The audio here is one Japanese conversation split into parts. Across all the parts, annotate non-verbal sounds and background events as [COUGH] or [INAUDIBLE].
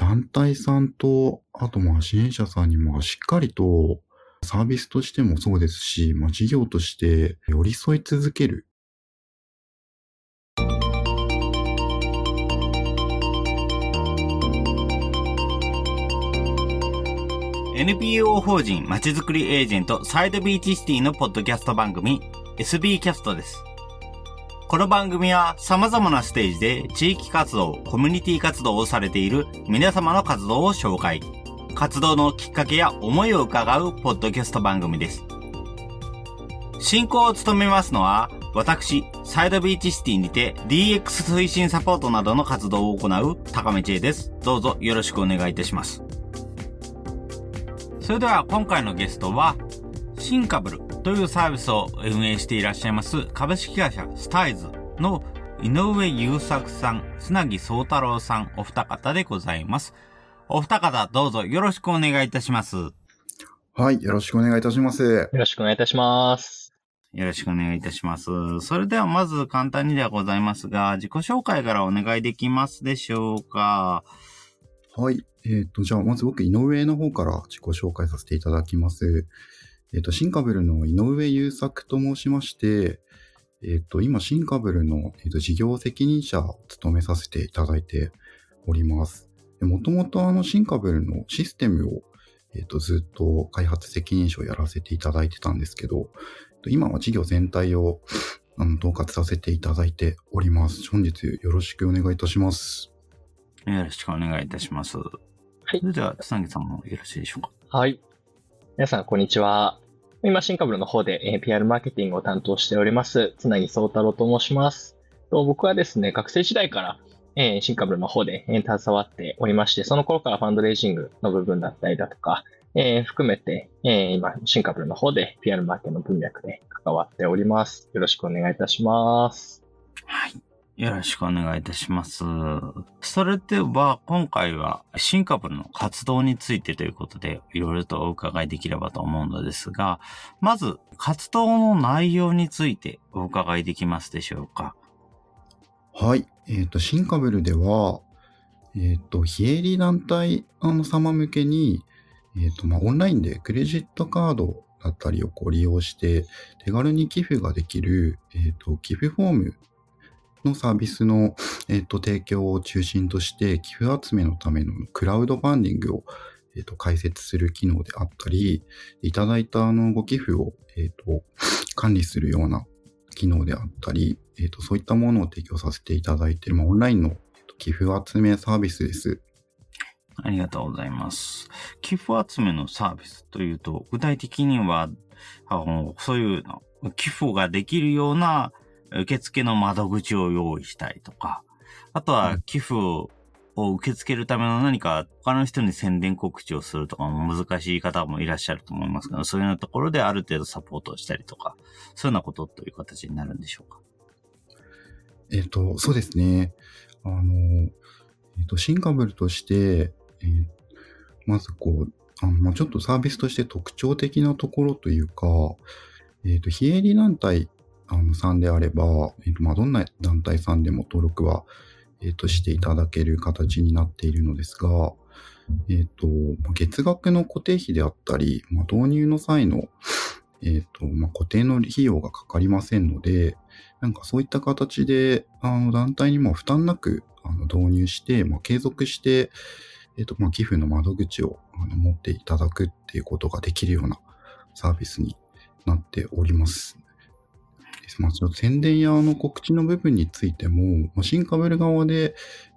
団体さんと、あとまあ支援者さんにもしっかりとサービスとしてもそうですし、まあ事業として寄り添い続ける。NPO 法人まちづくりエージェントサイドビーチシティのポッドキャスト番組 SB キャストです。この番組は様々なステージで地域活動、コミュニティ活動をされている皆様の活動を紹介。活動のきっかけや思いを伺うポッドキャスト番組です。進行を務めますのは、私、サイドビーチシティにて DX 推進サポートなどの活動を行う高め知恵です。どうぞよろしくお願いいたします。それでは今回のゲストは、シンカブルというサービスを運営していらっしゃいます株式会社スタイズの井上優作さん、砂木宗太郎さんお二方でございます。お二方どうぞよろしくお願いいたします。はい、よろしくお願いいたします。よろしくお願いいたします。よろしくお願いいたします。それではまず簡単にではございますが、自己紹介からお願いできますでしょうか？はい。えっ、ー、と、じゃあまず僕、井上の方から自己紹介させていただきます。えっ、ー、と、シンカブルの井上優作と申しまして、えっ、ー、と、今、シンカブルの、えーと、事業責任者を務めさせていただいております。もともとあの、シンカブルのシステムを、えっ、と、ずっと開発責任者をやらせていただいてたんですけど、今は事業全体をあの統括させていただいております。本日よろしくお願いいたします。よろしくお願いいたします。はい。それでは、つなぎさんもよろしいでしょうか？はい。皆さん、こんにちは。今、新株の方で、PR マーケティングを担当しております、つなぎそうたろうと申します。と僕はですね、学生時代から、え、新株の方で、え、携わっておりまして、その頃からファンドレイジングの部分だったりだとか、え、含めて、えー、今、新株の方で PR マーケの文脈で関わっております。よろしくお願いいたします。はい。よろしくお願いいたします。それでは、今回は新株の活動についてということで、いろいろとお伺いできればと思うのですが、まず、活動の内容についてお伺いできますでしょうか。はい。えっ、ー、と、新株ルでは、えっ、ー、と、非営利団体の様向けに、えっ、ー、と、まあ、オンラインでクレジットカードだったりをこう利用して、手軽に寄付ができる、えっ、と、寄付フォームのサービスの、えっ、と、提供を中心として、寄付集めのためのクラウドファンディングを、えっ、と、開設する機能であったり、いただいたあのご寄付を、えっ、と、管理するような機能であったり、えっ、と、そういったものを提供させていただいている、まあ、オンラインの、えー、と寄付集めサービスです。ありがとうございます。寄付集めのサービスというと、具体的には、あのそういうの、寄付ができるような受付の窓口を用意したりとか、あとは寄付を受け付けるための何か他の人に宣伝告知をするとかも難しい方もいらっしゃると思いますが、そういうようなところである程度サポートをしたりとか、そういうようなことという形になるんでしょうか？えっ、と、そうですね。あの、えっ、ー、と、シンカブルとして、えー、まずこう、あの、まあ、ちょっとサービスとして特徴的なところというか、えっ、と、非営利団体あの、さんであれば、えっ、と、まあ、どんな団体さんでも登録は、えっ、と、していただける形になっているのですが、えっ、と、月額の固定費であったり、まあ、導入の際の、えっ、と、まあ、固定の費用がかかりませんので、なんかそういった形で、あの、団体にも負担なく、あの、導入して、まあ、継続して、えっ、と、まあ、寄付の窓口をあの持っていただくっていうことができるようなサービスになっております。まあ、その宣伝やの告知の部分についても、まあ、新カベル側で、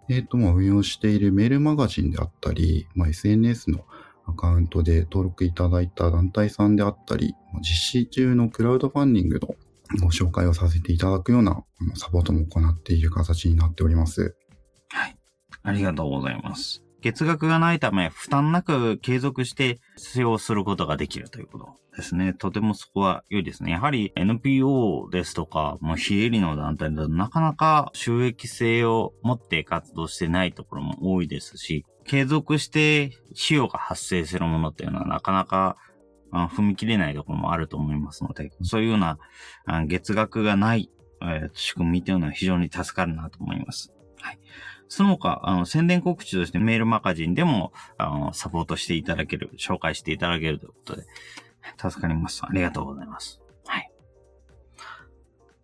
えっ、と、まあ、運用しているメールマガジンであったり、まあ、SNS のアカウントで登録いただいた団体さんであったり、実施中のクラウドファンディングのご紹介をさせていただくようなサポートも行っている形になっております。はい。ありがとうございます。月額がないため、負担なく継続して使用することができるということですね。とてもそこは良いですね。やはり NPO ですとか、もう非営利の団体だとなかなか収益性を持って活動してないところも多いですし、継続して費用が発生するものっていうのはなかなか踏み切れないところもあると思いますので、そういうような月額がない仕組みというのは非常に助かるなと思います。はい。その他、あの、宣伝告知としてメールマガジンでも、あの、サポートしていただける、紹介していただけるということで、助かります。ありがとうございます。はい。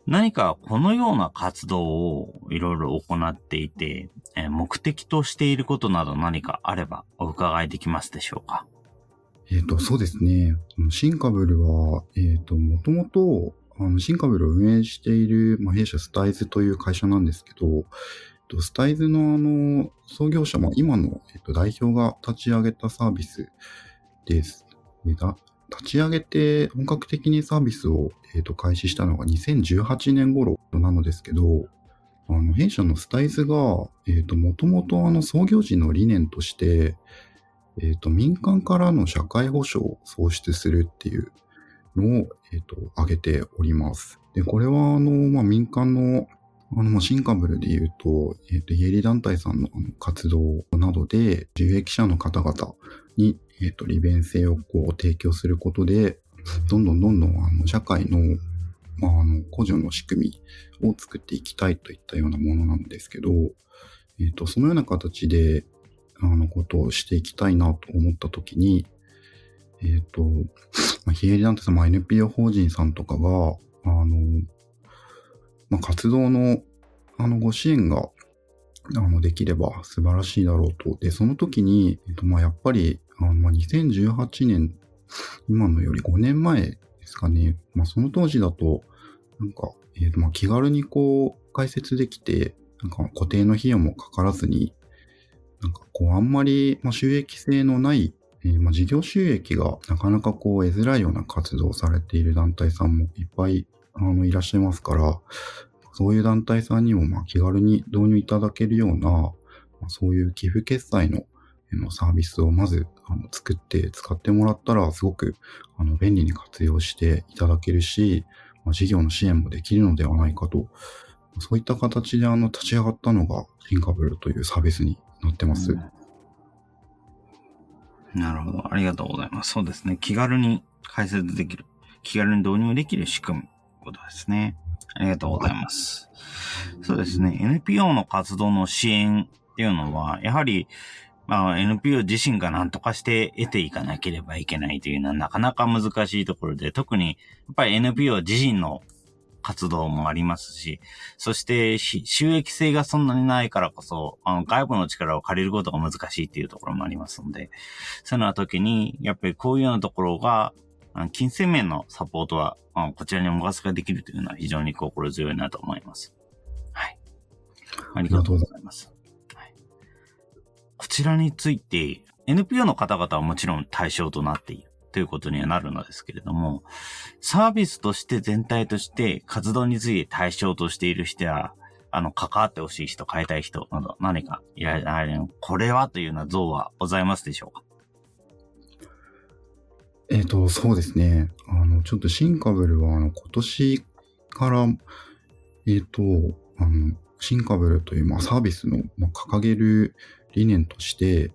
何かこのような活動をいろいろ行っていて、えー、目的としていることなど何かあればお伺いできますでしょうか？えっ、ー、と、そうですね。シンカブルは、えっ、ー、と、もともと、あの、シンカブルを運営している、まあ、弊社スタイズという会社なんですけど、とスタイズのあの、創業者、まあ、今の、えっと、代表が立ち上げたサービスです。で立ち上げて本格的にサービスを、えーと、開始したのが2018年頃なのですけど、あの弊社のスタイズが、えーと、もともとあの創業時の理念として、えーと、民間からの社会保障を創出するっていうのを、えー、と挙げております。で、これはあの、まあ、民間のあの、シンカブルで言うと、えっ、ー、と、営利団体さんの活動などで、受益者の方々にえっ、ー、と、利便性をこう提供することで、どんどんどんどんあの社会の、まあ、あの、補助の仕組みを作っていきたいといったようなものなんですけど、えっ、ー、と、そのような形で、あの、ことをしていきたいなと思ったときに、えっ、ー、と、まあ、非営利団体さん、NPO 法人さんとかが、あの、まあ、活動の、あの、ご支援が、あの、できれば素晴らしいだろうと。で、その時に、えっと、まあ、やっぱり、あの、2018年、今のより5年前ですかね。まあ、その当時だと、なんか、えっ、ー、と、まあ、気軽にこう、解説できて、なんか固定の費用もかからずに、なんかこう、あんまり、まあ、収益性のない、えー、まあ、事業収益がなかなかこう、得づらいような活動をされている団体さんもいっぱい、あの、いらっしゃいますから、そういう団体さんにも、まあ、気軽に導入いただけるような、まあ、そういう寄付決済ののサービスをまずあの作って使ってもらったらすごくあの便利に活用していただけるし、まあ、事業の支援もできるのではないかと、そういった形であの立ち上がったのがシンカブルというサービスになってます。なるほど。ありがとうございます。そうですね。気軽に解説できる。気軽に導入できる仕組み。ことですね。ありがとうございます。そうですね。NPO の活動の支援っていうのは、やはり、まあ、NPO 自身が何とかして得ていかなければいけないというのはなかなか難しいところで、特にやっぱり NPO 自身の活動もありますし、そして収益性がそんなにないからこそ、あの外部の力を借りることが難しいっていうところもありますので、その時に、やっぱりこういうようなところが、金銭面のサポートは、こちらにお任せができるというのは非常に心強いなと思います。はい。ありがとうございます。こちらについて、NPO の方々はもちろん対象となっているということにはなるのですけれども、サービスとして全体として活動について対象としている人や、あの、関わってほしい人、変えたい人など何かいらっしゃる、これはというような像はございますでしょうか？えっ、ー、と、そうですね。あの、ちょっとシンカブルは、あの、今年から、えっ、ー、と、あの、シンカブルという、まあ、サービスの、まあ、掲げる理念として、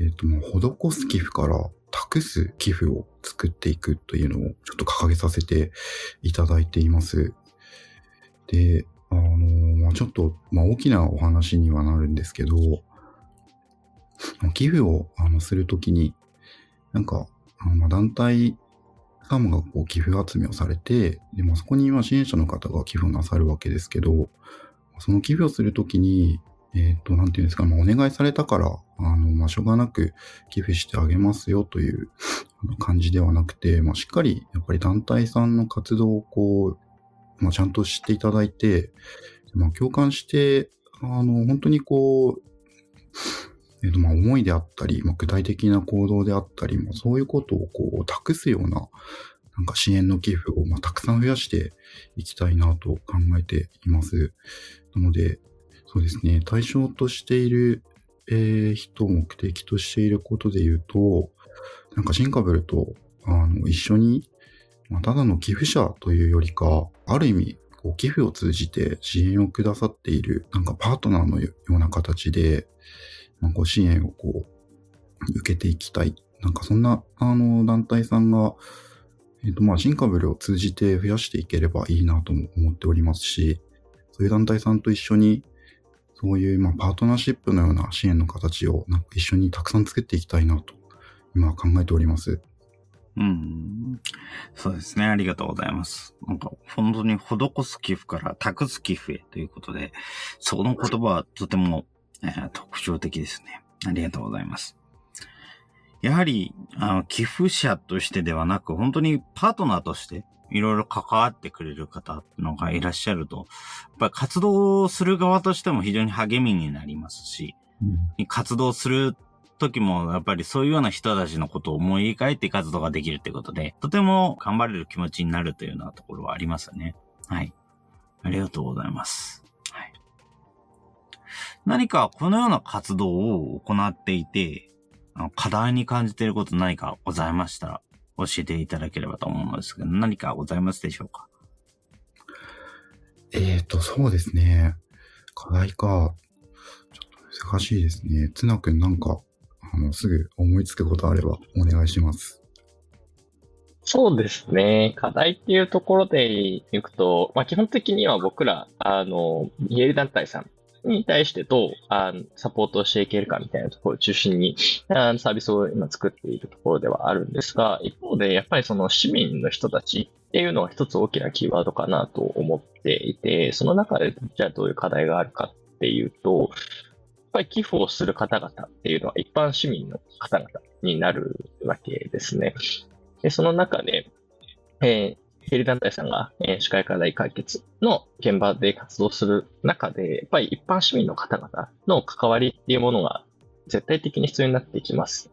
えっ、ー、と、もう、施す寄付から託す寄付を作っていくというのをちょっと掲げさせていただいています。で、あのまあ、ちょっと、まあ、大きなお話にはなるんですけど、寄付をあのするときに、なんか、あの団体様がこう寄付集めをされて、でまあ、そこに支援者の方が寄付をなさるわけですけど、その寄付をするときに、えっ、ー、と、なんていうんですか、まあ、お願いされたから、あの、まあ、しょうがなく寄付してあげますよという感じではなくて、まあ、しっかり、やっぱり団体さんの活動をこう、まあ、ちゃんと知っていただいて、まあ、共感して、あの、本当にこう、え、と、まあ、思いであったり、まあ、具体的な行動であったり、まあ、そういうことをこう、託すような、なんか支援の寄付を、まあ、たくさん増やしていきたいなと考えています。なので、そうですね。対象としている、えー、人を目的としていることで言うと、なんかシンカブルとあの一緒に、まあ、ただの寄付者というよりか、ある意味、寄付を通じて支援をくださっている、なんかパートナーのような形で、まあ、ご支援をこう、受けていきたい。なんかそんな、あの、団体さんが、えっ、ー、と、まあ、シンカブルを通じて増やしていければいいなとも思っておりますし、そういう団体さんと一緒に、そういう、まあ、パートナーシップのような支援の形を、なんか一緒にたくさん作っていきたいなと、今は考えております。うん。そうですね。ありがとうございます。なんか、本当に施す寄付から託す寄付へということで、その言葉はとても、えー特徴的ですね。ありがとうございます。やはり、あの、寄付者としてではなく、本当にパートナーとして、いろいろ関わってくれる方のがいらっしゃると、やっぱり活動する側としても非常に励みになりますし、活動する時も、やっぱりそういうような人たちのことを思い描いて活動ができるってことで、とても頑張れる気持ちになるというようなところはありますよね。はい。ありがとうございます。はい。何かこのような活動を行っていて、課題に感じていること何かございましたら教えていただければと思うのですけど、何かございますでしょうか？えーと、そうですね。課題か。ちょっと難しいですね。つなくんなんか、あの、すぐ思いつくことあればお願いします。そうですね。課題っていうところでいくと、まあ、基本的には僕ら、あの、イエリ団体さんに対してどうあのサポートしていけるかみたいなところを中心に [LAUGHS] あのサービスを今作っているところではあるんですが、一方でやっぱりその市民の人たちっていうのは一つ大きなキーワードかなと思っていて、その中でじゃあどういう課題があるかっていうと、やっぱり寄付をする方々っていうのは一般市民の方々になるわけですね。で、その中で、えー経理団体さんが、えー社会課題解決の現場で活動する中で、やっぱり一般市民の方々の関わりっていうものが絶対的に必要になってきます。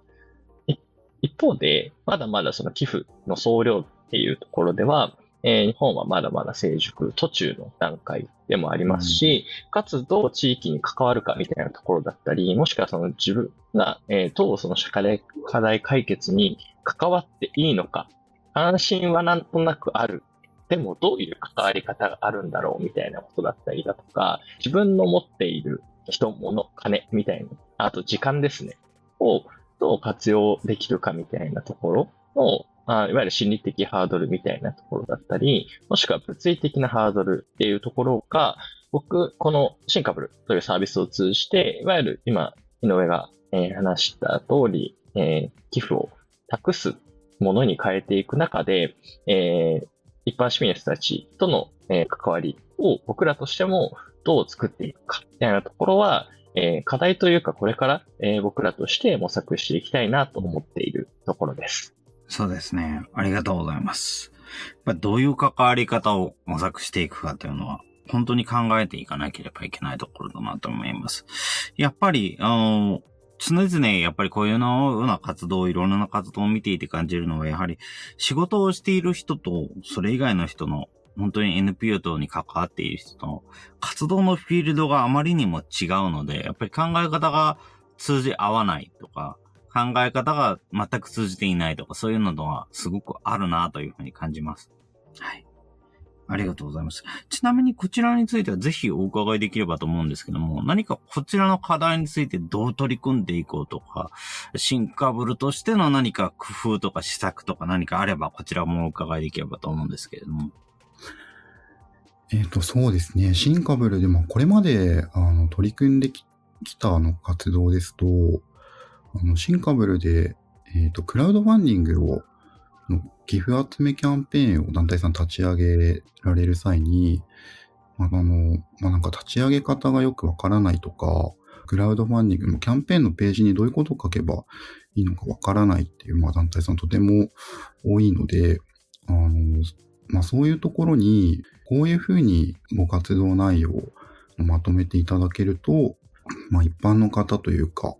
い一方で、まだまだその寄付の総量っていうところでは、えー日本はまだまだ成熟途中の段階でもありますし、かつどう地域に関わるかみたいなところだったり、もしくはその自分が、えーどうその社会課題解決に関わっていいのか、安心はなんとなくある。でもどういう関わり方があるんだろうみたいなことだったりだとか、自分の持っている人、物、金みたいな、あと時間ですね、をどう活用できるかみたいなところ。の、あいわゆる心理的ハードルみたいなところだったり、もしくは物理的なハードルっていうところが、僕、このシンカブルというサービスを通じて、いわゆる今、井上が、え話した通り、え寄付を託すものに変えていく中で、えー一般市民の人たちとの、えー関わりを僕らとしてもどう作っていくか、みたいなところは、えー課題というかこれから、えー僕らとして模索していきたいなと思っているところです。そうですね。ありがとうございます。やっぱどういう関わり方を模索していくかというのは、本当に考えていかなければいけないところだなと思います。やっぱり、あの、常々やっぱりこういうような活動、いろんな活動を見ていて感じるのは、やはり仕事をしている人と、それ以外の人の、本当に NPO 等に関わっている人との活動のフィールドがあまりにも違うので、やっぱり考え方が通じ合わないとか、考え方が全く通じていないとか、そういうのはすごくあるなというふうに感じます。はい。ありがとうございます。ちなみにこちらについてはぜひお伺いできればと思うんですけども、何かこちらの課題についてどう取り組んでいこうとか、シンカブルとしての何か工夫とか施策とか何かあれば、こちらもお伺いできればと思うんですけれども。えっ、と、そうですね。シンカブルでも、これまで、あの、取り組んできたあの活動ですと、あの、シンカブルで、えっ、と、クラウドファンディングを、寄付集めキャンペーンを団体さん立ち上げられる際に、あの、まあ、なんか立ち上げ方がよくわからないとか、クラウドファンディングのキャンペーンのページにどういうことを書けばいいのかわからないっていう、まあ、団体さんとても多いので、あの、まあ、そういうところに、こういうふうにご活動内容をまとめていただけると、まあ、一般の方というか、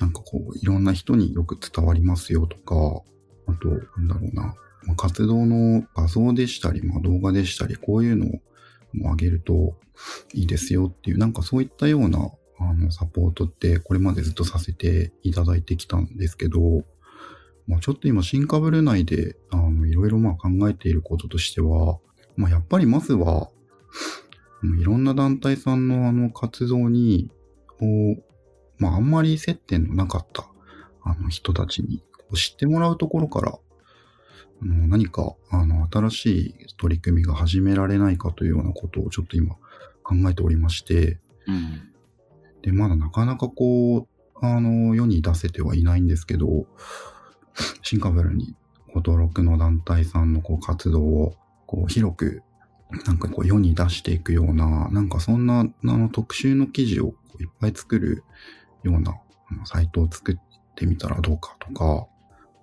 なんかこう、いろんな人によく伝わりますよとか、あと、なんだろうな、まあ、活動の画像でしたり、まあ、動画でしたり、こういうのを上げるといいですよっていう、なんかそういったような、あの、サポートって、これまでずっとさせていただいてきたんですけど、まあ、ちょっと今、新株ル内で、いろいろ考えていることとしては、まあ、やっぱりまずは、いろんな団体さんのあの活動に、まあ、あんまり接点のなかった、あの人たちに知ってもらうところから、あの何か、あの、新しい取り組みが始められないかというようなことをちょっと今考えておりまして、うん。で、まだなかなかこう、あの、世に出せてはいないんですけど、シンカブルにご登録の団体さんのこう活動をこう広くなんかこう世に出していくような、なんかそんなあの特集の記事をいっぱい作るようなサイトを作ってみたらどうかとか、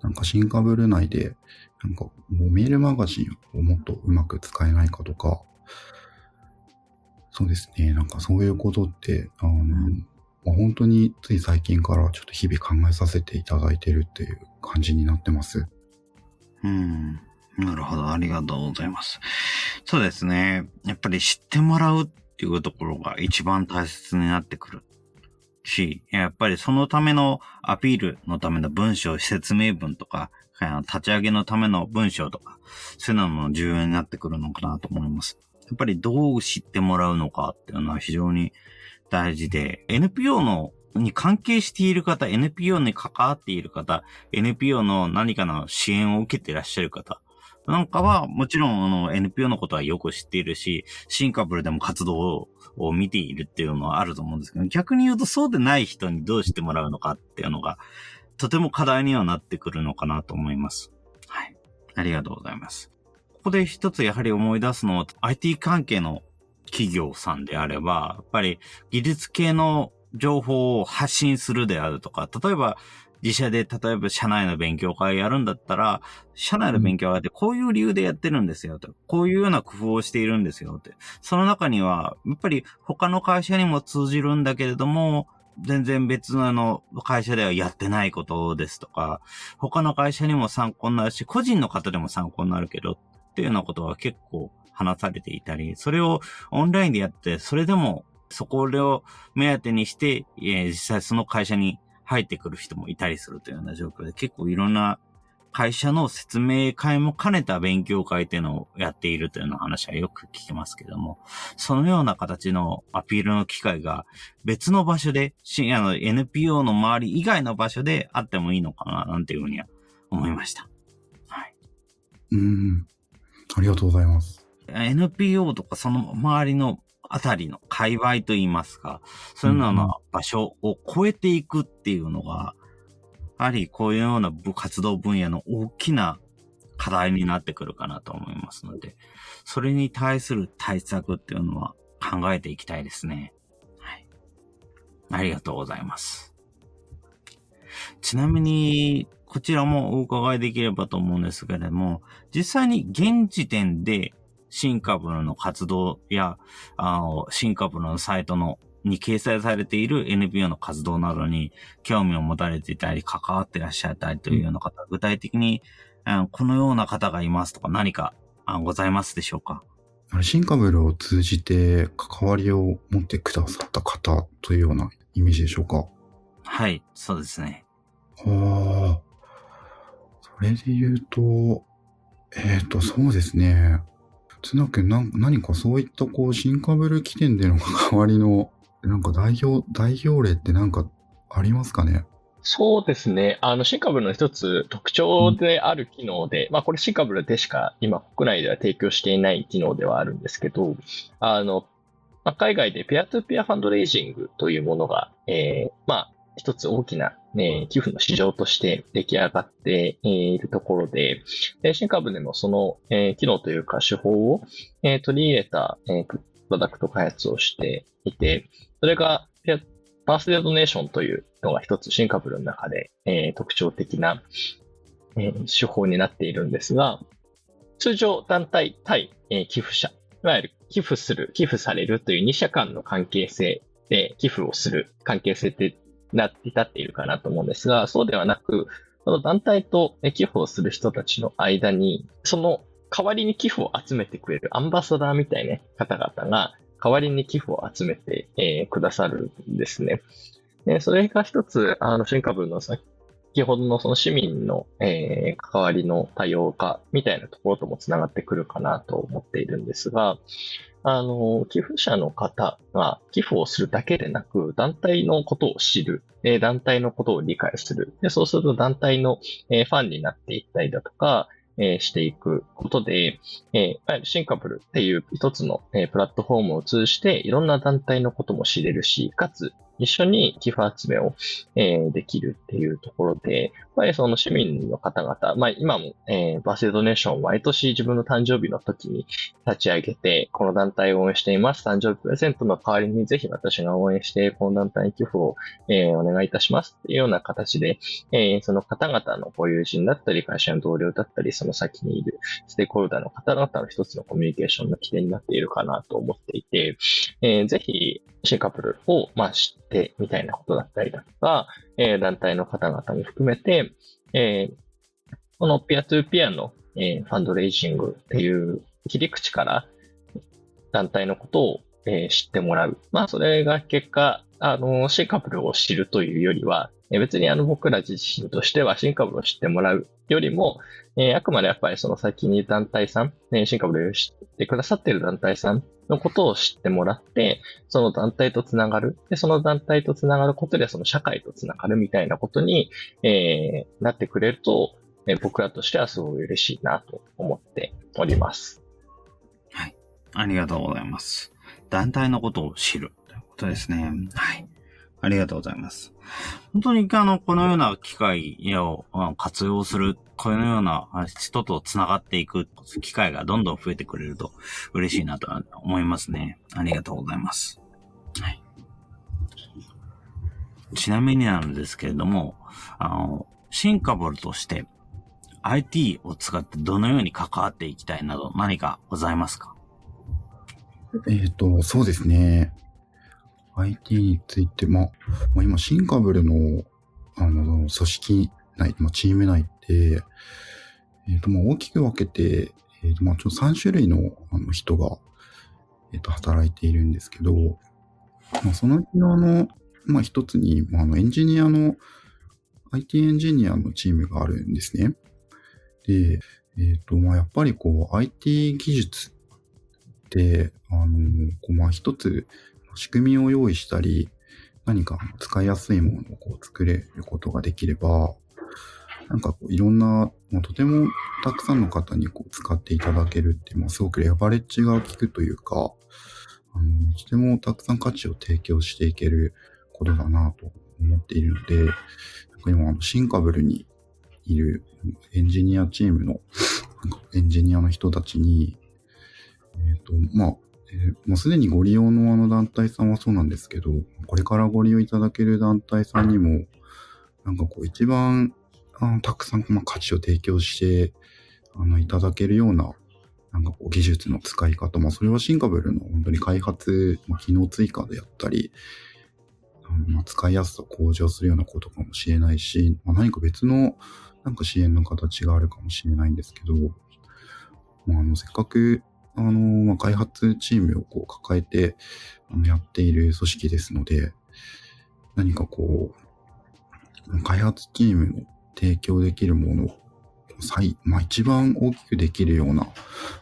なんかシンカブル内で、なんかもうメールマガジンをもっとうまく使えないかとか、そうですね、なんかそういうことって、あの、まあ、本当につい最近からちょっと日々考えさせていただいてるっていう感じになってます。うん。なるほど。ありがとうございます。そうですね。やっぱり知ってもらうっていうところが一番大切になってくるし、やっぱりそのためのアピールのための文章、説明文とか、立ち上げのための文章とか、そういうのも重要になってくるのかなと思います。やっぱりどう知ってもらうのかっていうのは非常に大事で、NPO のに関係している方、NPO に関わっている方、NPO の何かの支援を受けていらっしゃる方、なんかは、もちろん、あの、NPO のことはよく知っているし、シンカブルでも活動を見ているっていうのはあると思うんですけど、逆に言うとそうでない人にどうしてもらうのかっていうのが、とても課題にはなってくるのかなと思います。はい。ありがとうございます。ここで一つやはり思い出すのは、IT 関係の企業さんであれば、やっぱり技術系の情報を発信するであるとか、例えば自社で例えば社内の勉強会やるんだったら、社内の勉強会ってこういう理由でやってるんですよと。こういうような工夫をしているんですよって。その中には、やっぱり他の会社にも通じるんだけれども、全然別のあの会社ではやってないことですとか、他の会社にも参考になるし、個人の方でも参考になるけど、っていうようなことは結構話されていたり、それをオンラインでやって、それでもそこを目当てにして、実際その会社に入ってくる人もいたりするというような状況で、結構いろんな会社の説明会も兼ねた勉強会っていうのをやっているというような話はよく聞きますけども、そのような形のアピールの機会が別の場所で、あの NPO の周り以外の場所であってもいいのかな、なんていうふうには思いました。はい。うん。ありがとうございます。NPO とかその周りのあたりの界隈といいますか、そういうような場所を超えていくっていうのが、やはりこういうような活動分野の大きな課題になってくるかなと思いますので、それに対する対策っていうのは考えていきたいですね。はい。ありがとうございます。ちなみに、こちらもお伺いできればと思うんですけれども、実際に現時点で新株の活動や、あの、新株のサイトのに掲載されている NPO の活動などに興味を持たれていたり、関わっていらっしゃったりというような方、具体的に、このような方がいますとか何かございますでしょうか？新カブルを通じて関わりを持ってくださった方というようなイメージでしょうか？はい、そうですね。はあ。それで言うと、えっ、ー、と、そうですね。綱君、な何かそういったこう、新カブル起点での関わ [LAUGHS] りの、なんか代表、代表例ってなんかありますかね？そうですね。あの、シンカブルの一つ特徴である機能で、うん、まあこれシンカブルでしか今国内では提供していない機能ではあるんですけど、あの、まあ、海外でペアトゥーペアファンドレイジングというものが、えー、まあ一つ大きな、ね、寄付の市場として出来上がっているところで、新株でもその、えー、機能というか手法を、えー、取り入れた、えー、プロダクト開発をしていて、それがバースデードネーションというのが一つ新株の中で、えー、特徴的な、えー、手法になっているんですが、通常団体対、えー、寄付者、いわゆる寄付する、寄付されるという二者間の関係性で寄付をする関係性ってなって立っているかなと思うんですが、そうではなく、その団体と寄付をする人たちの間に、その代わりに寄付を集めてくれるアンバサダーみたいな方々が、代わりに寄付を集めて、えー、くださるんですね。でそれが一つ、あの、新株の先ほどのその市民の、えー、関わりの多様化みたいなところともつながってくるかなと思っているんですが、あの、寄付者の方が寄付をするだけでなく、団体のことを知る、団体のことを理解する。でそうすると団体の、ファンになっていったりだとか、していくことで、シンカブルっていう一つの、プラットフォームを通じて、いろんな団体のことも知れるし、かつ、一緒に寄付集めを、えー、できるっていうところで、やっぱりその市民の方々、まあ今も、えー、バースデードネーションを毎年自分の誕生日の時に立ち上げて、この団体を応援しています。誕生日プレゼントの代わりにぜひ私が応援して、この団体に寄付を、えー、お願いいたしますっていうような形で、えー、その方々のご友人だったり、会社の同僚だったり、その先にいるステークホルダーの方々の一つのコミュニケーションの起点になっているかなと思っていて、えー、ぜひ、シンカップルを、まあ、知ってみたいなことだったりだとか、えー、団体の方々も含めて、えー、このピアトゥーピアの、えー、ファンドレイジングっていう切り口から団体のことを、えー、知ってもらう。まあ、それが結果、あの、シンカップルを知るというよりは、別にあの僕ら自身としては新株を知ってもらうよりも、えー、あくまでやっぱりその先に団体さん、ね、新株を知ってくださってる団体さんのことを知ってもらって、その団体とつながる。で、その団体とつながることでその社会とつながるみたいなことに、えー、なってくれると、えー、僕らとしてはすごい嬉しいなと思っております。はい。ありがとうございます。団体のことを知るということですね。はい。ありがとうございます。本当にあの、このような機会を活用する、このような人と繋がっていく機会がどんどん増えてくれると嬉しいなと思いますね。ありがとうございます。はい。ちなみになんですけれども、あの、シンカボルとして IT を使ってどのように関わっていきたいなど何かございますか？えっ、と、そうですね。IT について、まあ、まあ、今、シンカブルの、あの、組織内、まあ、チーム内って、えっ、ー、と、まあ、大きく分けて、えっ、ー、と、まあ、ちょっと3種類のあの人が、えっ、ー、と、働いているんですけど、まあ、そのうちのあの、まあ、一つに、まあ、あの、エンジニアの、IT エンジニアのチームがあるんですね。で、えっ、と、まあ、やっぱりこう、IT 技術って、あの、こう、まあ、一つ、仕組みを用意したり、何か使いやすいものをこう作れることができれば、なんかこういろんな、もうとてもたくさんの方にこう使っていただけるっていう、まあ、すごくレバレッジが効くというか、あの、とてもたくさん価値を提供していけることだなと思っているので、今、あの、シンカブルにいるエンジニアチームの、エンジニアの人たちに、えっ、ー、と、まあ、もうすでにご利用のあの団体さんはそうなんですけど、これからご利用いただける団体さんにも、なんかこう一番、あのたくさん、まあ、価値を提供して、あの、いただけるような、なんかこう技術の使い方、まあそれはシンカブルの本当に開発、まあ、機能追加であったり、あのまあ、使いやすさを向上するようなことかもしれないし、まあ、何か別のなんか支援の形があるかもしれないんですけど、まあ、あのせっかくあの、まあ、開発チームをこう抱えて、あの、やっている組織ですので、何かこう、開発チームの提供できるものを最、まあ、一番大きくできるような、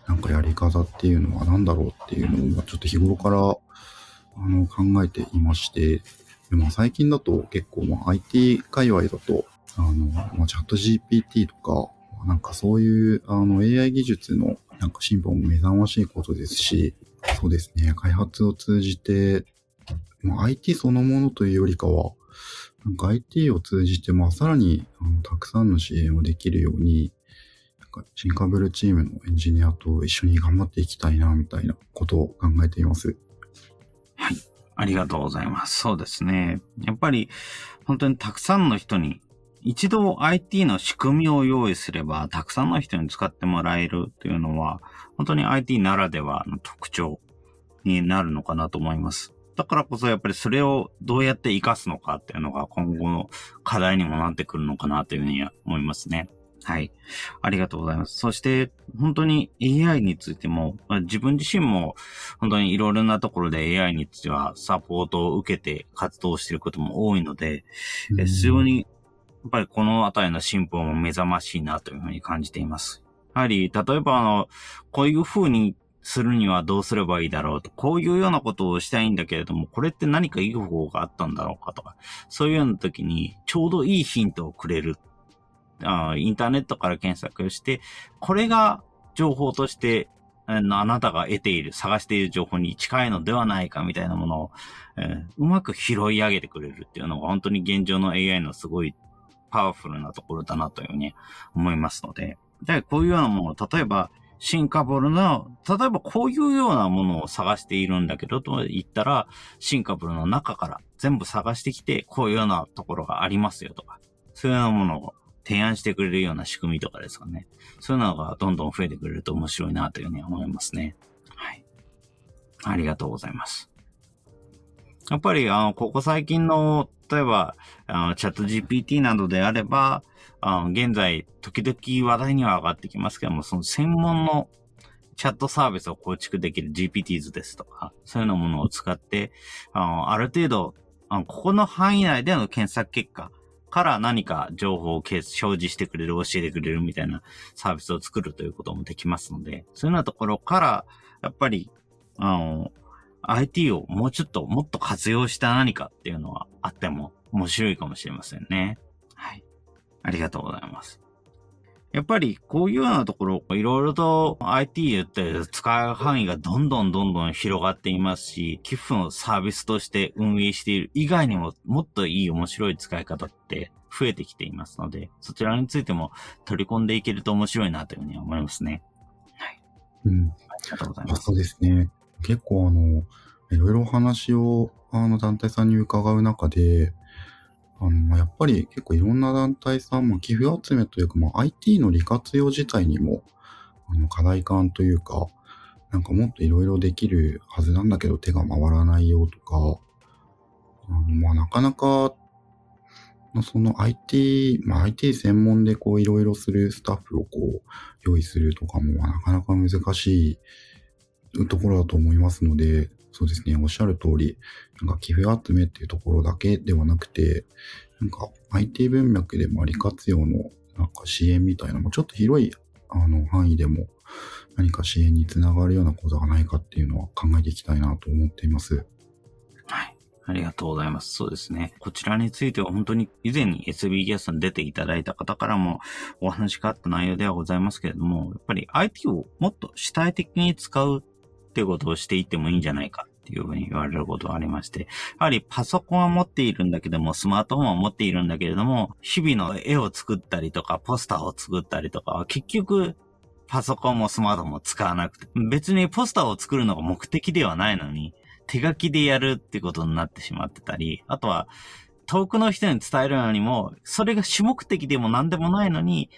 なんかやり方っていうのは何だろうっていうのを、ちょっと日頃から、あの、考えていまして、でも最近だと結構、まあ、IT 界隈だと、あの、まあ、チャット GPT とか、なんかそういう、あの、AI 技術のなんか進歩も目覚ましいことですし、そうですね、開発を通じて、まあ、IT そのものというよりかは、なんか IT を通じて、まあ、さらにあのたくさんの支援をできるように、なんかシンカブルチームのエンジニアと一緒に頑張っていきたいな、みたいなことを考えています。はい。ありがとうございます。そうですね。やっぱり、本当にたくさんの人に一度 IT の仕組みを用意すれば、たくさんの人に使ってもらえるっていうのは、本当に IT ならではの特徴になるのかなと思います。だからこそやっぱりそれをどうやって活かすのかっていうのが今後の課題にもなってくるのかなというふうに思いますね。はい。ありがとうございます。そして、本当に AI についても、自分自身も本当にいろいろなところで AI についてはサポートを受けて活動していることも多いので、非常にっぱりこのあたりの進歩も目覚ましいなというふうに感じています。やはり、例えばあの、こういうふうにするにはどうすればいいだろうと、こういうようなことをしたいんだけれども、これって何かいい方法があったんだろうかとか、そういうような時にちょうどいいヒントをくれる。あインターネットから検索して、これが情報としてあなたが得ている、探している情報に近いのではないかみたいなものを、えー、うまく拾い上げてくれるっていうのが本当に現状の AI のすごいパワフルなところだなというふうに思いますので、で、こういうようなものを、例えば、シンカボルの、例えばこういうようなものを探しているんだけど、と言ったら、シンカボルの中から全部探してきて、こういうようなところがありますよとか、そういうようなものを提案してくれるような仕組みとかですかね。そういうのがどんどん増えてくれると面白いなというふうに思いますね。はい。ありがとうございます。やっぱり、あの、ここ最近の、例えば、あの、チャット GPT などであれば、あの、現在、時々話題には上がってきますけども、その専門のチャットサービスを構築できる GPTs ですとか、そういうようなものを使って、あの、ある程度、あの、ここの範囲内での検索結果から何か情報を表示してくれる、教えてくれるみたいなサービスを作るということもできますので、そういうようなところから、やっぱり、あの、IT をもうちょっともっと活用した何かっていうのはあっても面白いかもしれませんね。はい。ありがとうございます。やっぱりこういうようなところ、いろいろと IT って使う範囲がどんどんどんどん広がっていますし、寄付のサービスとして運営している以外にももっといい面白い使い方って増えてきていますので、そちらについても取り込んでいけると面白いなというふうに思いますね。はい。うん。ありがとうございます。そうですね。結構あの、いろいろお話をあの団体さんに伺う中で、あの、やっぱり結構いろんな団体さんも寄付集めというか、まあ、IT の利活用自体にも、あの、課題感というか、なんかもっといろいろできるはずなんだけど手が回らないよとか、あの、まあ、なかなか、その IT、まあ、IT 専門でこういろいろするスタッフをこう用意するとかもなかなか難しいところだと思いますので、そうですね、おっしゃる通り、なんか寄付集めっていうところだけではなくて、なんか IT 文脈でも利活用のなんか支援みたいなもうちょっと広いあの範囲でも何か支援につながるようなことがないかっていうのは考えていきたいなと思っています。はい。ありがとうございます。そうですね。こちらについては本当に以前に SB ゲスに出ていただいた方からもお話があった内容ではございますけれども、やっぱり IT をもっと主体的に使うっていうことをしていってもいいんじゃないかっていうふうに言われることがありまして、やはりパソコンは持っているんだけども、スマートフォンは持っているんだけれども、日々の絵を作ったりとか、ポスターを作ったりとか、結局、パソコンもスマートフォンも使わなくて、別にポスターを作るのが目的ではないのに、手書きでやるってことになってしまってたり、あとは、遠くの人に伝えるのにも、それが主目的でも何でもないのに、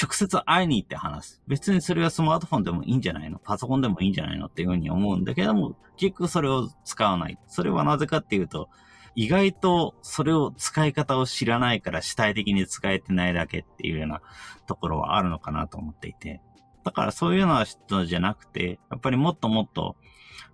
直接会いに行って話す。別にそれはスマートフォンでもいいんじゃないの？パソコンでもいいんじゃないのっていうふうに思うんだけども、結局それを使わない。それはなぜかっていうと、意外とそれを使い方を知らないから主体的に使えてないだけっていうようなところはあるのかなと思っていて。だからそういうような人じゃなくて、やっぱりもっともっと、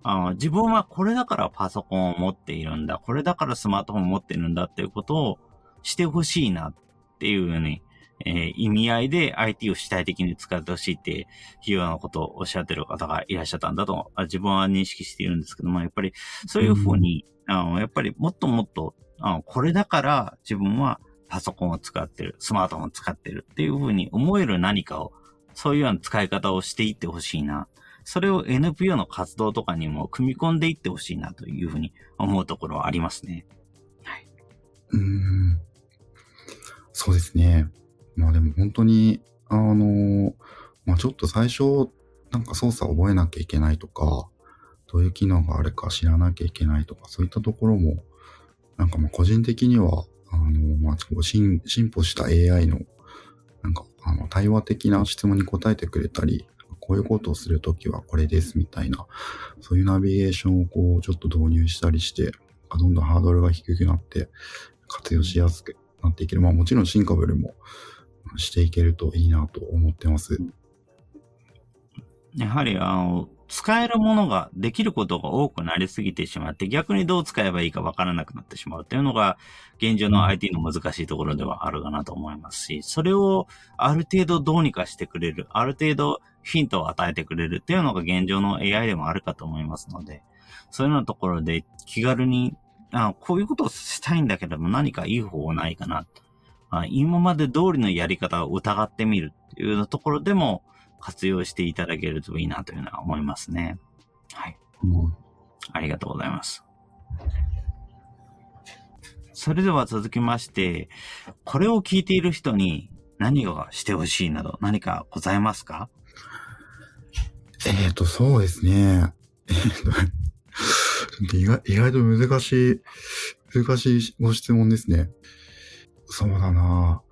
あの自分はこれだからパソコンを持っているんだ、これだからスマートフォンを持っているんだっていうことをしてほしいなっていうふうにえー、意味合いで IT を主体的に使ってほしいっていうようなことをおっしゃってる方がいらっしゃったんだと、自分は認識しているんですけども、やっぱりそういうふうに、うん、あのやっぱりもっともっと、あのこれだから自分はパソコンを使ってる、スマートフォンを使ってるっていうふうに思える何かを、そういうような使い方をしていってほしいな。それを NPO の活動とかにも組み込んでいってほしいなというふうに思うところはありますね。はい。うん。そうですね。まあでも本当に、あの、まあちょっと最初、なんか操作覚えなきゃいけないとか、どういう機能があるか知らなきゃいけないとか、そういったところも、なんかまあ個人的には、あの、まあ進進歩した AI の、なんか、あの、対話的な質問に答えてくれたり、こういうことをするときはこれですみたいな、そういうナビゲーションをこう、ちょっと導入したりして、どんどんハードルが低くなって、活用しやすくなっていける。まあもちろん進化ブルもしていけるといいなと思ってます。やはり、あの、使えるものができることが多くなりすぎてしまって、逆にどう使えばいいかわからなくなってしまうっていうのが、現状の IT の難しいところではあるかなと思いますし、それをある程度どうにかしてくれる、ある程度ヒントを与えてくれるっていうのが現状の AI でもあるかと思いますので、そういうようなところで気軽に、あこういうことをしたいんだけども何かいい方法ないかな。今まで通りのやり方を疑ってみるっていうところでも、活用していただけるといいなというのは思いますね。はい。うんありがとうございます。それでは続きまして、これを聞いている人に何がしてほしいなど何かございますか？えっ、と、そうですね。えっ、と、意外意外と難しい、難しいご質問ですね。そうだな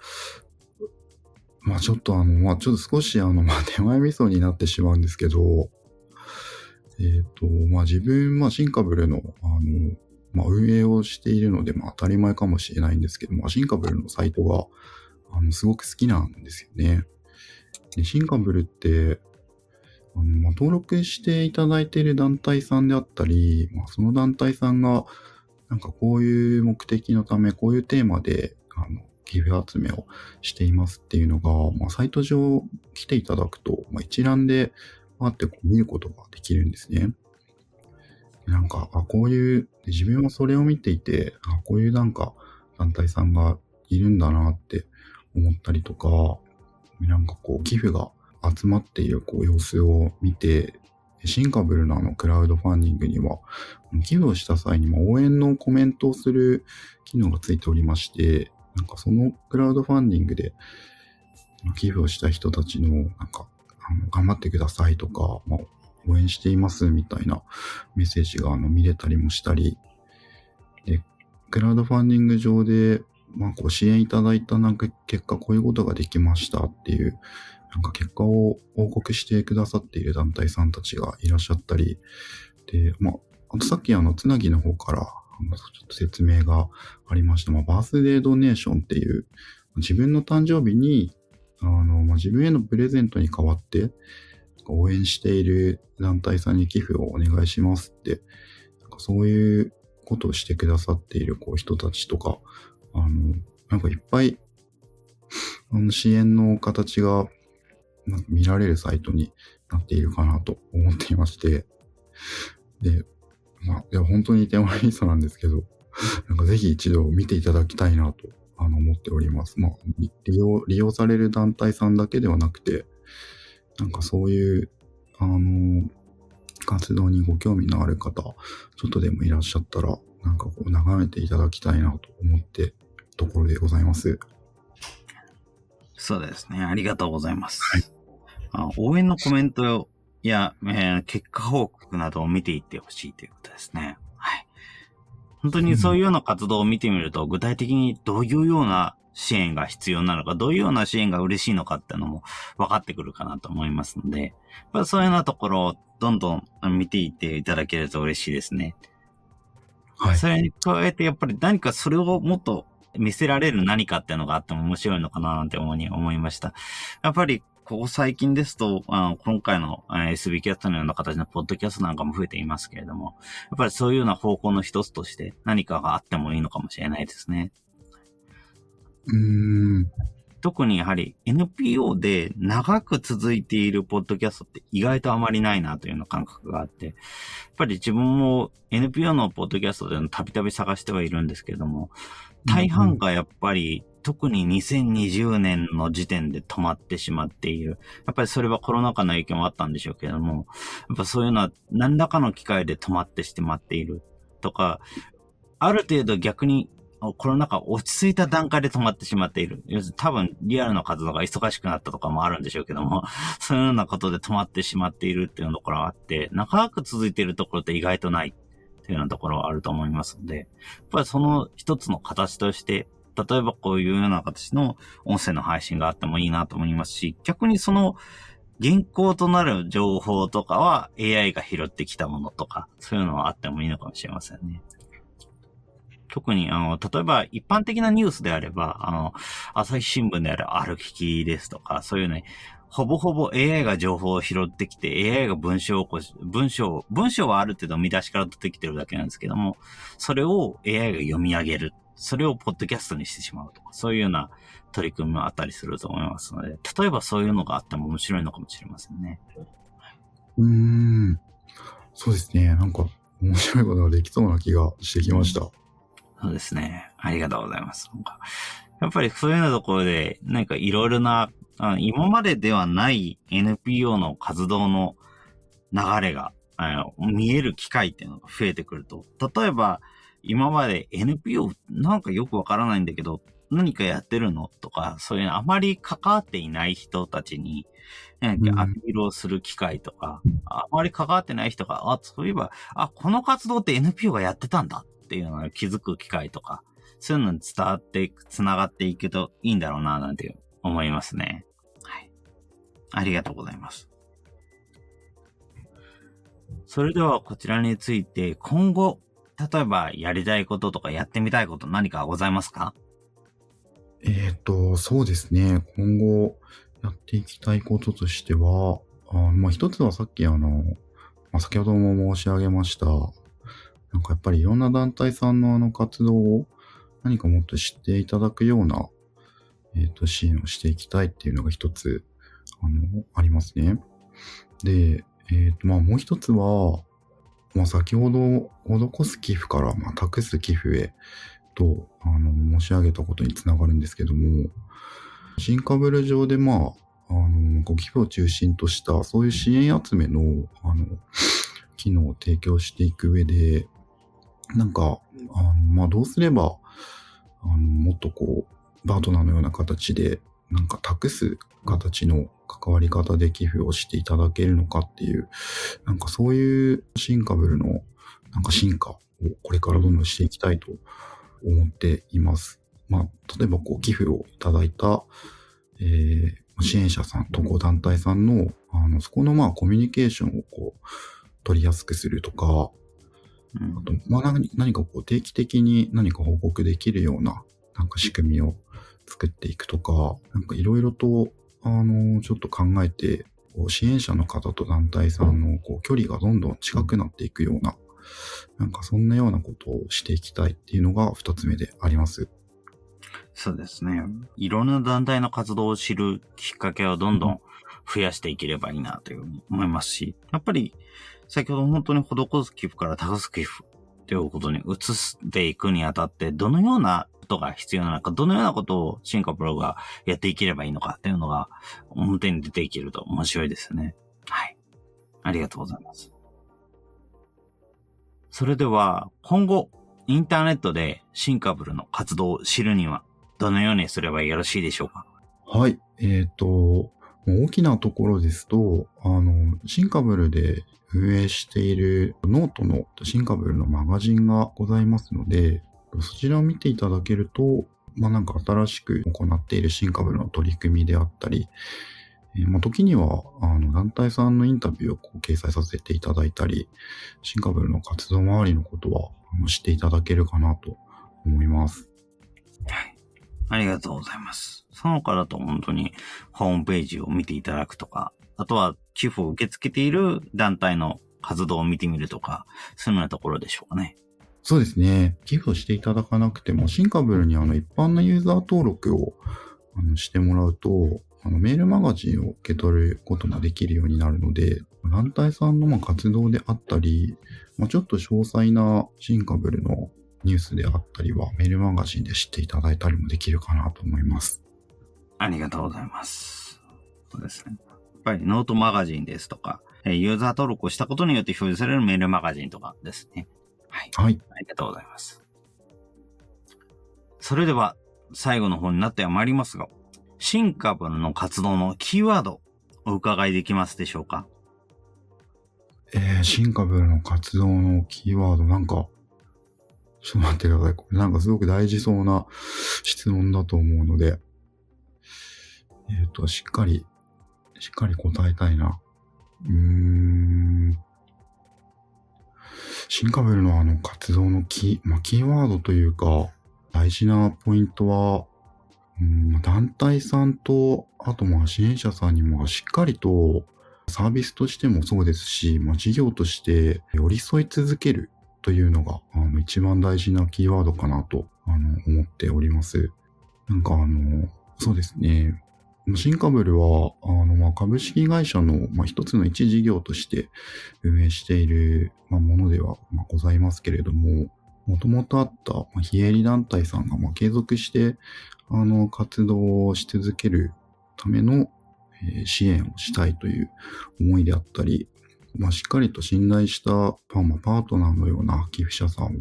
まあちょっとあの、まあちょっと少しあの、[LAUGHS] まあ手前味噌になってしまうんですけど、えっ、と、まあ自分、まあシンカブルの、あの、まあ運営をしているので、まあ当たり前かもしれないんですけど、まあシンカブルのサイトが、あの、すごく好きなんですよね。で、シンカブルって、あのまあ、登録していただいている団体さんであったり、まあ、その団体さんが、なんかこういう目的のため、こういうテーマで、あの、寄付集めをしていますっていうのが、まあ、サイト上来ていただくと、まあ、一覧で、パーってこう見ることができるんですね。なんか、あ、こういう、自分はそれを見ていて、あ、こういうなんか団体さんがいるんだなって思ったりとか、なんかこう寄付が集まっているこう様子を見て、シンカブルのあのクラウドファンディングには、寄付をした際にも応援のコメントをする機能がついておりまして、なんかそのクラウドファンディングで寄付をした人たちの、なんか、あの頑張ってくださいとか、まあ、応援していますみたいなメッセージがあの見れたりもしたり、で、クラウドファンディング上で、まあ、こう支援いただいたなんか結果こういうことができましたっていう、なんか結果を報告してくださっている団体さんたちがいらっしゃったり、で、まあ、あとさっきあの、つなぎの方から、ちょっと説明がありました。まあ、バースデードネーションっていう、自分の誕生日に、あの、まあ、自分へのプレゼントに代わって、応援している団体さんに寄付をお願いしますって、なんかそういうことをしてくださっているこう人たちとか、あの、なんかいっぱい、あの支援の形がなんか見られるサイトになっているかなと思っていまして、で、まあ、いや、本当に手前味噌なんですけど、[LAUGHS] なんかぜひ一度見ていただきたいなと、あの、思っております。まあ、利用、利用される団体さんだけではなくて、なんかそういう、あの、活動にご興味のある方、ちょっとでもいらっしゃったら、なんかこう、眺めていただきたいなと思って、ところでございます。そうですね。ありがとうございます。はいあ応援のコメントや、えー結果報告などを見ていってほしいということですね。はい。本当にそういうような活動を見てみると、具体的にどういうような支援が必要なのか、どういうような支援が嬉しいのかっていうのも分かってくるかなと思いますので、やっぱりそういうようなところをどんどん見ていっていただけると嬉しいですね。はい。それに加えて、やっぱり何かそれをもっと見せられる何かっていうのがあっても面白いのかななんて思いに思いました。やっぱり、ここ最近ですと、あの今回のあ SB キャストのような形のポッドキャストなんかも増えていますけれども、やっぱりそういうような方向の一つとして何かがあってもいいのかもしれないですね。うーん。特にやはり NPO で長く続いているポッドキャストって意外とあまりないなというような感覚があって、やっぱり自分も NPO のポッドキャストでのたびたび探してはいるんですけれども、大半がやっぱり特に2020年の時点で止まってしまっている。やっぱりそれはコロナ禍の影響もあったんでしょうけども、やっぱそういうのは何らかの機会で止まってしまっているとか、ある程度逆にコロナ禍落ち着いた段階で止まってしまっている。要するに多分リアルな活動が忙しくなったとかもあるんでしょうけども、そういうようなことで止まってしまっているっていうところがあって、長く続いているところって意外とないっていうようなところはあると思いますので、やっぱりその一つの形として、例えばこういうような形の音声の配信があってもいいなと思いますし、逆にその原稿となる情報とかは AI が拾ってきたものとか、そういうのはあってもいいのかもしれませんね。特に、あの、例えば一般的なニュースであれば、あの、朝日新聞である歩きですとか、そういうね、ほぼほぼ AI が情報を拾ってきて、AI が文章を起こし、文章、文章はある程度見出しから出てきてるだけなんですけども、それを AI が読み上げる。それをポッドキャストにしてしまうとか、そういうような取り組みもあったりすると思いますので、例えばそういうのがあっても面白いのかもしれませんね。うーん。そうですね。なんか、面白いことができそうな気がしてきました。そうですね。ありがとうございます。なんかやっぱりそういうようなところで、なんかいろいろなあ今までではない NPO の活動の流れが、見える機会っていうのが増えてくると、例えば、今まで NPO なんかよくわからないんだけど、何かやってるの？とか、そういうあまり関わっていない人たちに、アピールをする機会とか、うん、あまり関わってない人が、あ、そういえば、あ、この活動って NPO がやってたんだっていうのを気づく機会とか、そういうのに伝わっていく、繋がっていくといいんだろうな、なんて思いますね。はい。ありがとうございます。それではこちらについて今後、例えばやりたいこととかやってみたいこと何かございますか？えっ、と、そうですね。今後やっていきたいこととしては、あまあ、一つはさっきあの、まあ、先ほども申し上げました、なんかやっぱりいろんな団体さんのあの活動を何かもっと知っていただくような、えっ、と、支援をしていきたいっていうのが一つ、あの、ありますね。で、えっ、と、まあもう一つは、まあ先ほど施す寄付から、まあ託す寄付へと、あの、申し上げたことにつながるんですけども、新カブル上でまあ、あの、ご寄付を中心とした、そういう支援集めの、あの、機能を提供していく上で、なんか、あのまあ、どうすれば、あの、もっとこう、パートナーのような形で、なんか託す形の関わり方で寄付をしていただけるのかっていう、なんかそういうシンカブルのなんか進化をこれからどんどんしていきたいと思っています。まあ、例えばこう寄付をいただいた、えー、支援者さん、とこ団体さんの、あの、そこのまあコミュニケーションをこう、取りやすくするとか、うん、あと、まあ何何かこう定期的に何か報告できるような、なんか仕組みを作っていくとか、なんかいろいろと、あの、ちょっと考えて、支援者の方と団体さんのこう距離がどんどん近くなっていくような、なんかそんなようなことをしていきたいっていうのが二つ目であります。そうですね。いろんな団体の活動を知るきっかけをどんどん増やしていければいいなという思いますし、やっぱり先ほど本当に施す寄付から託す寄付ということに移していくにあたって、どのようなことが必要なのか、どのようなことをシンカプロがやっていければいいのかっていうのが表に出ていけると面白いですね。はい。ありがとうございます。それでは、今後、インターネットでシンカブルの活動を知るには、どのようにすればよろしいでしょうか？はい。えっ、ー、と、大きなところですと、あの、 Syncable で運営しているノートの Syncable のマガジンがございますので、そちらを見ていただけると、まあなんか新しく行っている Syncable の取り組みであったり、えー、まあ時には、あの、団体さんのインタビューをこう掲載させていただいたり、 Syncable の活動周りのことは知っていただけるかなと思います。はい。ありがとうございます。その他だと本当にホームページを見ていただくとか、あとは寄付を受け付けている団体の活動を見てみるとか、そういうようなところでしょうかね。そうですね。寄付をしていただかなくても、シンカブルにあの一般のユーザー登録をあのしてもらうと、あのメールマガジンを受け取ることができるようになるので、団体さんのま活動であったり、まあ、ちょっと詳細なシンカブルのニュースであったりはメールマガジンで知っていただいたりもできるかなと思います。ありがとうございます。そうですね。やっぱりノートマガジンですとか、ユーザー登録をしたことによって表示されるメールマガジンとかですね。はい。はい。ありがとうございます。それでは、最後の方になっては参りますが、新株の活動のキーワード、お伺いできますでしょうか？えー、新株の活動のキーワード、なんか、ちょっと待ってください。これなんかすごく大事そうな質問だと思うので、えっ、ー、と、しっかり、しっかり答えたいな。うーん。シンカベルのあの活動のキー、まあ、キーワードというか、大事なポイントは、うん、団体さんと、あとまあ支援者さんにもしっかりとサービスとしてもそうですし、まあ、事業として寄り添い続けるというのがあの一番大事なキーワードかなとあの思っております。なんかあの、そうですね。シンカブルは、あの、まあ、株式会社の、まあ、一つの一事業として運営している、まあ、ものでは、まあ、ございますけれども、もともとあった、まあ、非営利団体さんが、まあ、継続して、あの、活動をし続けるための、えー支援をしたいという思いであったり、まあ、しっかりと信頼したパーマパートナーのような寄付者さんを、ま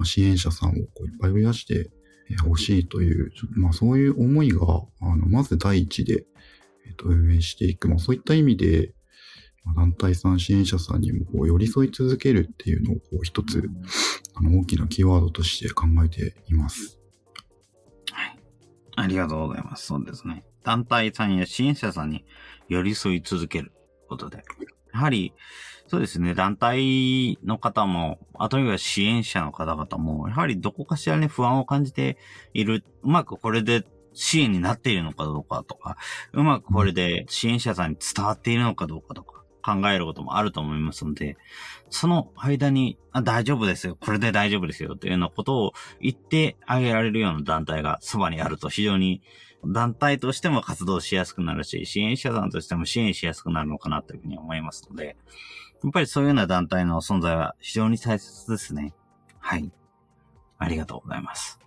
あ、支援者さんをこういっぱい増やして欲しいという、まあ、そういう思いが、あの、まず第一で、えっ、と、運営していく。まあ、そういった意味で、ま団体さん、支援者さんにもこう寄り添い続けるっていうのをこう一つ、あの、大きなキーワードとして考えています。はい。ありがとうございます。そうですね。団体さんや支援者さんに寄り添い続けることで。やはり、そうですね、団体の方も、あとは支援者の方々も、やはりどこかしらね、不安を感じている。うまくこれで支援になっているのかどうかとか、うまくこれで支援者さんに伝わっているのかどうかとか、考えることもあると思いますので、その間に、あ大丈夫ですよ、これで大丈夫ですよ、というようなことを言ってあげられるような団体がそばにあると非常に団体としても活動しやすくなるし、支援者さんとしても支援しやすくなるのかなというふうに思いますので、やっぱりそういうような団体の存在は非常に大切ですね。はい。ありがとうございます。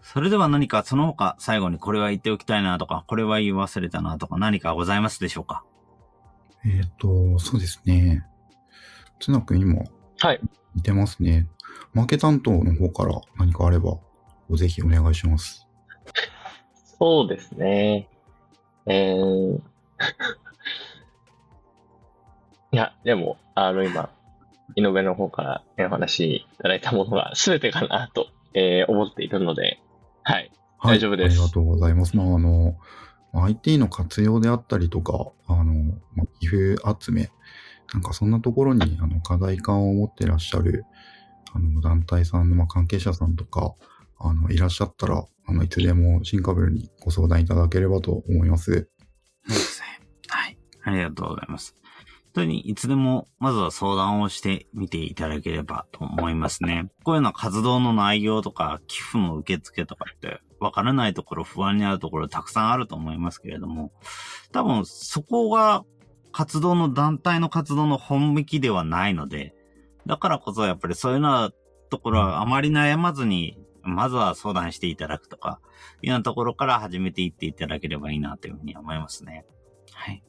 それでは何かその他最後にこれは言っておきたいなとか、これは言い忘れたなとか何かございますでしょうか？えっ、と、そうですね。つなくん今、はい。似てますね。マーケ担当の方から何かあれば、ぜひお願いします。そうですね。えー、[LAUGHS] いや、でも、あの、今、井上の方からねお話いただいたものが [LAUGHS] 全てかなと、えー思っているので、はい。はい。大丈夫ですありがとうございます。まあ、あの、IT の活用であったりとか、あの、まあ、寄付集め、なんかそんなところに、あの、課題感を持ってらっしゃる、あの、団体さんの、まあ、関係者さんとか、あの、いらっしゃったら、あの、いつでも新カブルにご相談いただければと思います。そうですね。はい。ありがとうございます。本当にいつでも、まずは相談をしてみていただければと思いますね。こういうような活動の内容とか、寄付の受付とかって、わからないところ、不安になるところたくさんあると思いますけれども、多分そこが活動の団体の活動の本向きではないので、だからこそやっぱりそういうようなところはあまり悩まずに、まずは相談していただくとか、いうようなところから始めていっていただければいいなというふうに思いますね。はい。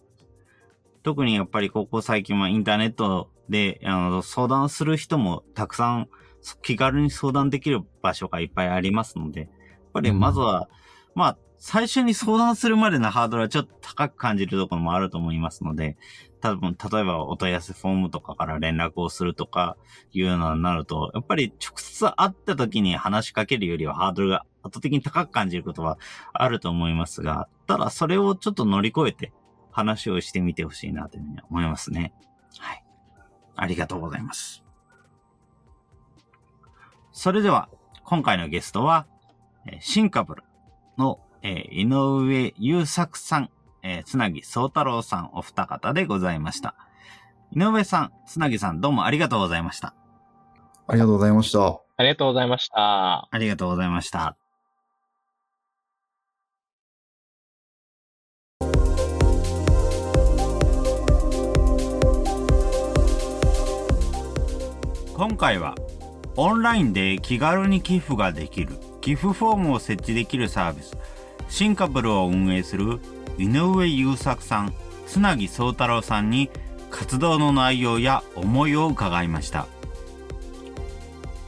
特にやっぱりここ最近はインターネットであの相談する人もたくさん気軽に相談できる場所がいっぱいありますので、やっぱりまずは、まあ、最初に相談するまでのハードルはちょっと高く感じるところもあると思いますので、多分、例えばお問い合わせフォームとかから連絡をするとかいうようなになると、やっぱり直接会った時に話しかけるよりはハードルが圧倒的に高く感じることはあると思いますが、ただそれをちょっと乗り越えて話をしてみてほしいなというふうに思いますね。はい。ありがとうございます。それでは、今回のゲストは、シンカブルの、え井上優作さん、えーつなぎ宗太郎さんお二方でございました。井上さん、つなぎさんどうもありがとうございました。ありがとうございました。ありがとうございました。ありがとうございました。今回はオンラインで気軽に寄付ができる寄付フォームを設置できるサービスシンカブルを運営する井上優作さん、つなぎ宗太郎さんに活動の内容や思いを伺いました。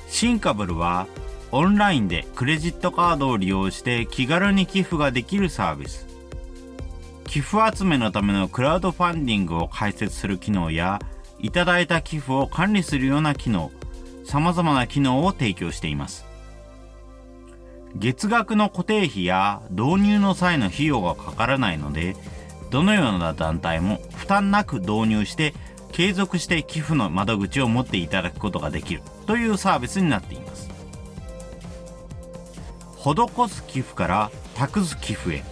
シンカブルはオンラインでクレジットカードを利用して気軽に寄付ができるサービス。寄付集めのためのクラウドファンディングを開設する機能や、いただいた寄付を管理するような機能、様々な機能を提供しています。月額の固定費や導入の際の費用がかからないので、どのような団体も負担なく導入して継続して寄付の窓口を持っていただくことができるというサービスになっています。施す寄付から託す寄付へ。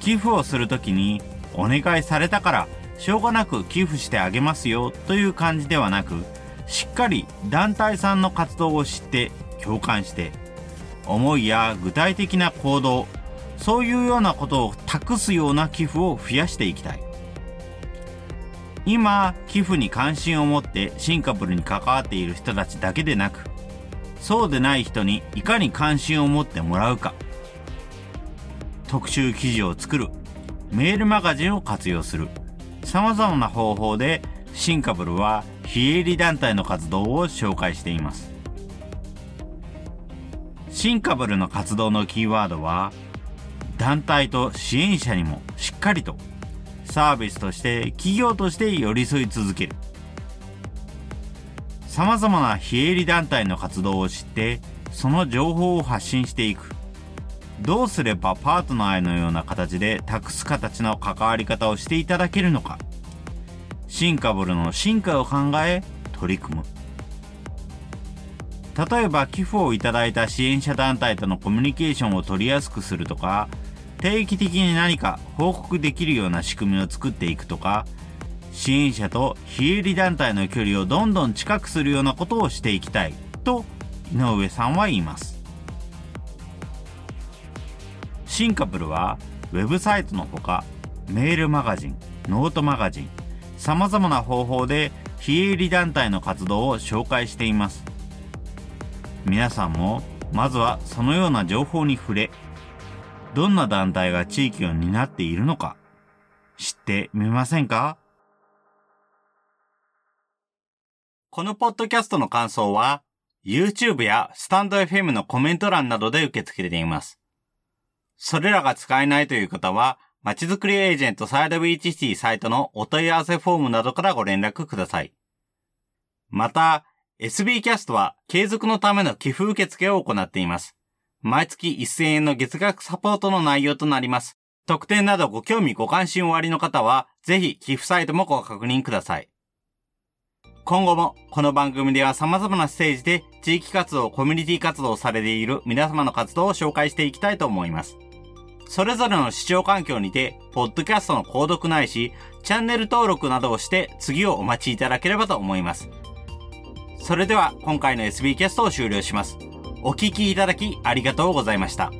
寄付をするときにお願いされたからしょうがなく寄付してあげますよという感じではなく、しっかり団体さんの活動を知って共感して、思いや具体的な行動、そういうようなことを託すような寄付を増やしていきたい。今、寄付に関心を持ってシンカブルに関わっている人たちだけでなく、そうでない人にいかに関心を持ってもらうか、特集記事を作る、メールマガジンを活用する、様々な方法でシンカブルは非営利団体の活動を紹介しています。シンカブルの活動のキーワードは、団体と支援者にもしっかりとサービスとして企業として寄り添い続ける。様々な非営利団体の活動を知って、その情報を発信していく。どうすればパートナーへのような形で託す形の関わり方をしていただけるのか。シンカブルの進化を考え、取り組む。例えば寄付をいただいた支援者団体とのコミュニケーションを取りやすくするとか、定期的に何か報告できるような仕組みを作っていくとか、支援者と非営利団体の距離をどんどん近くするようなことをしていきたいと井上さんは言います。シンカプルはウェブサイトのほかメールマガジン、ノートマガジン、様々な方法で非営利団体の活動を紹介しています。皆さんもまずはそのような情報に触れ、どんな団体が地域を担っているのか知ってみませんか？このポッドキャストの感想は、YouTube やスタンド FM のコメント欄などで受け付けています。それらが使えないという方は、まちづくりエージェントサイドビーチシティサイトのお問い合わせフォームなどからご連絡ください。また、SB キャストは継続のための寄付受付を行っています。毎月1000円の月額サポートの内容となります。特典などご興味ご関心おありの方は、ぜひ寄付サイトもご確認ください。今後もこの番組では様々なステージで地域活動、コミュニティ活動をされている皆様の活動を紹介していきたいと思います。それぞれの視聴環境にて、ポッドキャストの購読ないし、チャンネル登録などをして次をお待ちいただければと思います。それでは今回の SB キャストを終了します。お聴きいただきありがとうございました。